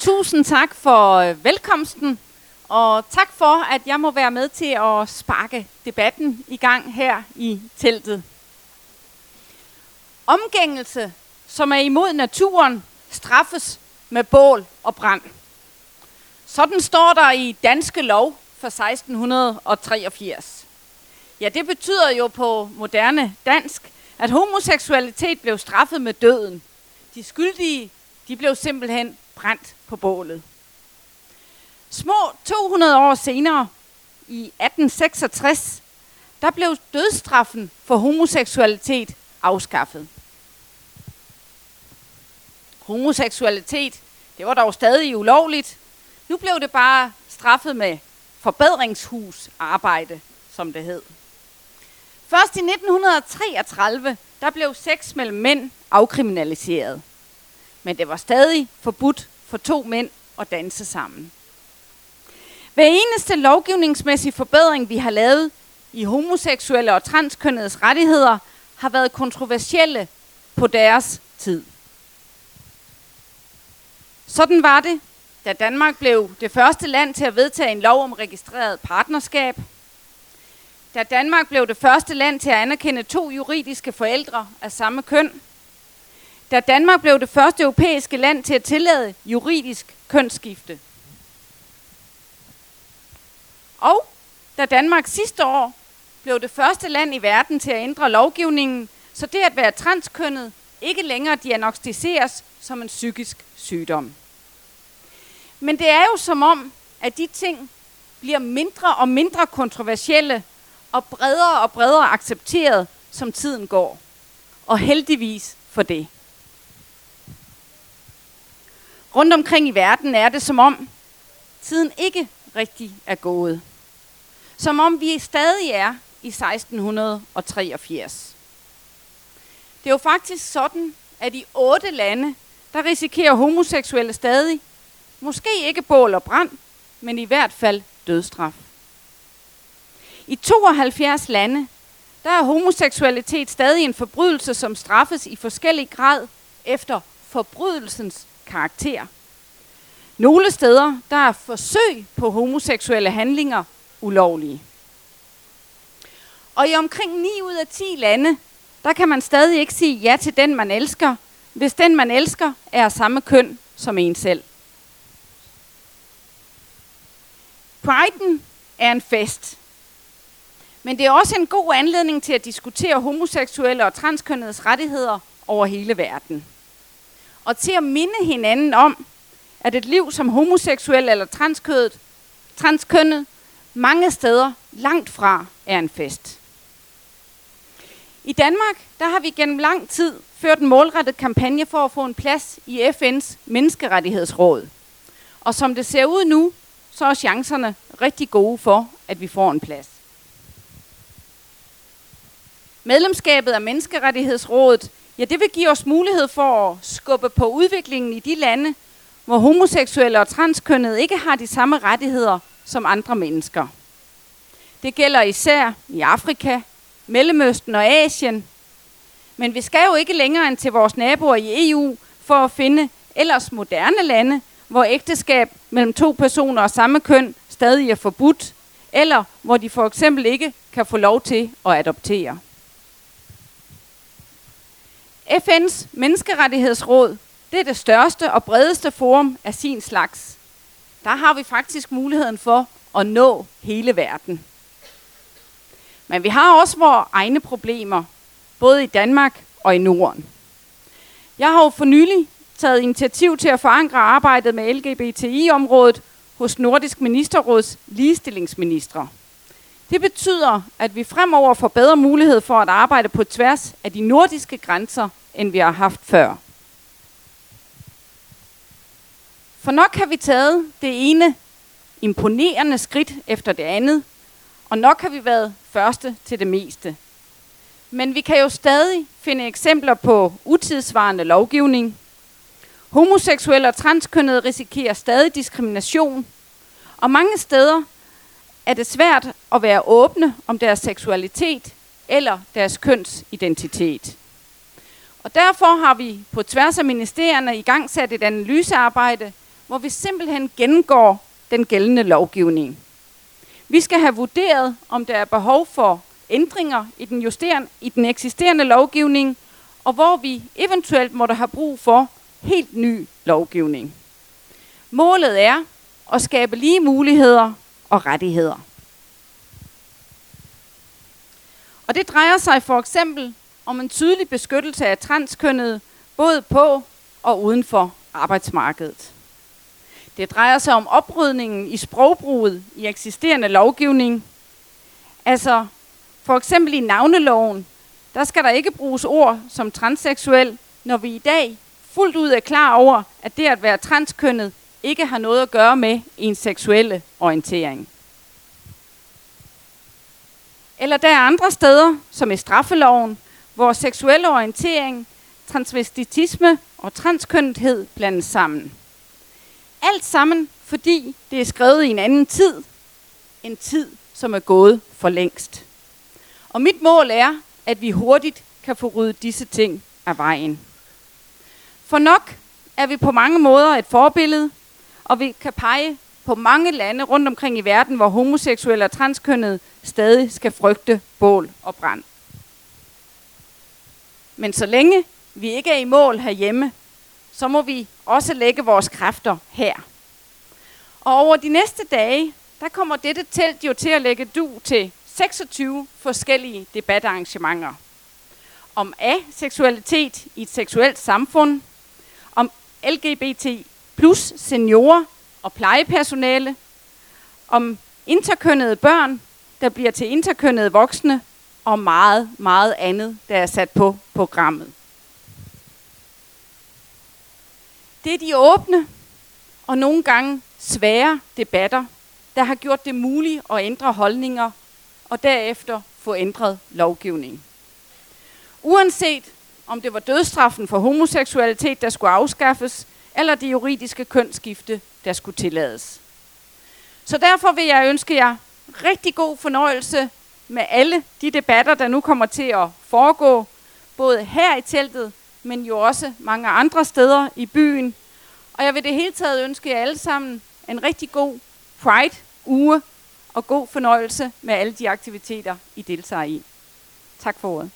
Tusind tak for øh, velkomsten, og tak for, at jeg må være med til at sparke debatten i gang her i teltet. Omgængelse, som er imod naturen, straffes med bål og brand. Sådan står der i Danske Lov for 1683. Ja, det betyder jo på moderne dansk, at homoseksualitet blev straffet med døden. De skyldige, de blev simpelthen brændt på bålet. Små 200 år senere, i 1866, der blev dødsstraffen for homoseksualitet afskaffet. Homoseksualitet, det var dog stadig ulovligt. Nu blev det bare straffet med forbedringshusarbejde, som det hed. Først i 1933, der blev sex mellem mænd afkriminaliseret. Men det var stadig forbudt for to mænd at danse sammen. Hver eneste lovgivningsmæssige forbedring, vi har lavet i homoseksuelle og transkønnedes rettigheder, har været kontroversielle på deres tid. Sådan var det, da Danmark blev det første land til at vedtage en lov om registreret partnerskab. Da Danmark blev det første land til at anerkende to juridiske forældre af samme køn. Da Danmark blev det første europæiske land til at tillade juridisk kønsskifte. Og da Danmark sidste år blev det første land i verden til at ændre lovgivningen, så det at være transkønnet ikke længere diagnostiseres som en psykisk sygdom. Men det er jo som om, at de ting bliver mindre og mindre kontroversielle og bredere og bredere accepteret, som tiden går. Og heldigvis for det. Rundt omkring i verden er det som om, tiden ikke rigtig er gået. Som om vi stadig er i 1683. Det er jo faktisk sådan, at i otte lande, der risikerer homoseksuelle stadig, måske ikke bål og brand, men i hvert fald dødstraf. I 72 lande, der er homoseksualitet stadig en forbrydelse, som straffes i forskellig grad efter forbrydelsens karakter. Nogle steder, der er forsøg på homoseksuelle handlinger ulovlige. Og i omkring 9 ud af 10 lande, der kan man stadig ikke sige ja til den, man elsker, hvis den, man elsker, er samme køn som en selv. Priden er en fest. Men det er også en god anledning til at diskutere homoseksuelle og transkønnedes rettigheder over hele verden. Og til at minde hinanden om, at et liv som homoseksuel eller transkødet, transkønnet mange steder langt fra er en fest. I Danmark der har vi gennem lang tid ført en målrettet kampagne for at få en plads i FN's menneskerettighedsråd. Og som det ser ud nu, så er chancerne rigtig gode for, at vi får en plads. Medlemskabet af Menneskerettighedsrådet, ja, det vil give os mulighed for at skubbe på udviklingen i de lande, hvor homoseksuelle og transkønnede ikke har de samme rettigheder som andre mennesker. Det gælder især i Afrika, Mellemøsten og Asien. Men vi skal jo ikke længere end til vores naboer i EU for at finde ellers moderne lande, hvor ægteskab mellem to personer af samme køn stadig er forbudt, eller hvor de for eksempel ikke kan få lov til at adoptere. FN's menneskerettighedsråd, det er det største og bredeste forum af sin slags. Der har vi faktisk muligheden for at nå hele verden. Men vi har også vores egne problemer, både i Danmark og i Norden. Jeg har jo for nylig taget initiativ til at forankre arbejdet med LGBTI-området hos Nordisk Ministerråds ligestillingsministre. Det betyder, at vi fremover får bedre mulighed for at arbejde på tværs af de nordiske grænser, end vi har haft før. For nok har vi taget det ene imponerende skridt efter det andet, og nok har vi været første til det meste. Men vi kan jo stadig finde eksempler på utidsvarende lovgivning. Homoseksuelle og transkønnede risikerer stadig diskrimination, og mange steder er det svært at være åbne om deres seksualitet eller deres kønsidentitet. Og derfor har vi på tværs af ministerierne i gang sat et analysearbejde, hvor vi simpelthen gennemgår den gældende lovgivning. Vi skal have vurderet, om der er behov for ændringer i den, justerende, i den eksisterende lovgivning, og hvor vi eventuelt måtte have brug for helt ny lovgivning. Målet er at skabe lige muligheder og rettigheder. Og det drejer sig for eksempel om en tydelig beskyttelse af transkønnede, både på og uden for arbejdsmarkedet. Det drejer sig om oprydningen i sprogbruget i eksisterende lovgivning. Altså for eksempel i navneloven, der skal der ikke bruges ord som transseksuel, når vi i dag fuldt ud er klar over, at det at være transkønnet ikke har noget at gøre med en seksuelle orientering. Eller der er andre steder, som i straffeloven, hvor seksuel orientering, transvestitisme og transkønnethed blandes sammen. Alt sammen, fordi det er skrevet i en anden tid. En tid, som er gået for længst. Og mit mål er, at vi hurtigt kan få ryddet disse ting af vejen. For nok er vi på mange måder et forbillede, og vi kan pege på mange lande rundt omkring i verden, hvor homoseksuelle og transkønnede stadig skal frygte bål og brand. Men så længe vi ikke er i mål herhjemme, så må vi også lægge vores kræfter her. Og over de næste dage, der kommer dette telt jo til at lægge du til 26 forskellige debatarrangementer. Om aseksualitet i et seksuelt samfund, om LGBT plus seniorer og plejepersonale, om interkønnede børn, der bliver til interkønnede voksne, og meget, meget andet, der er sat på programmet. Det er de åbne og nogle gange svære debatter, der har gjort det muligt at ændre holdninger og derefter få ændret lovgivning. Uanset om det var dødstraffen for homoseksualitet, der skulle afskaffes, eller det juridiske kønsskifte, der skulle tillades. Så derfor vil jeg ønske jer rigtig god fornøjelse med alle de debatter, der nu kommer til at foregå, både her i teltet, men jo også mange andre steder i byen. Og jeg vil det hele taget ønske jer alle sammen en rigtig god Pride-uge og god fornøjelse med alle de aktiviteter, I deltager i. Tak for ordet.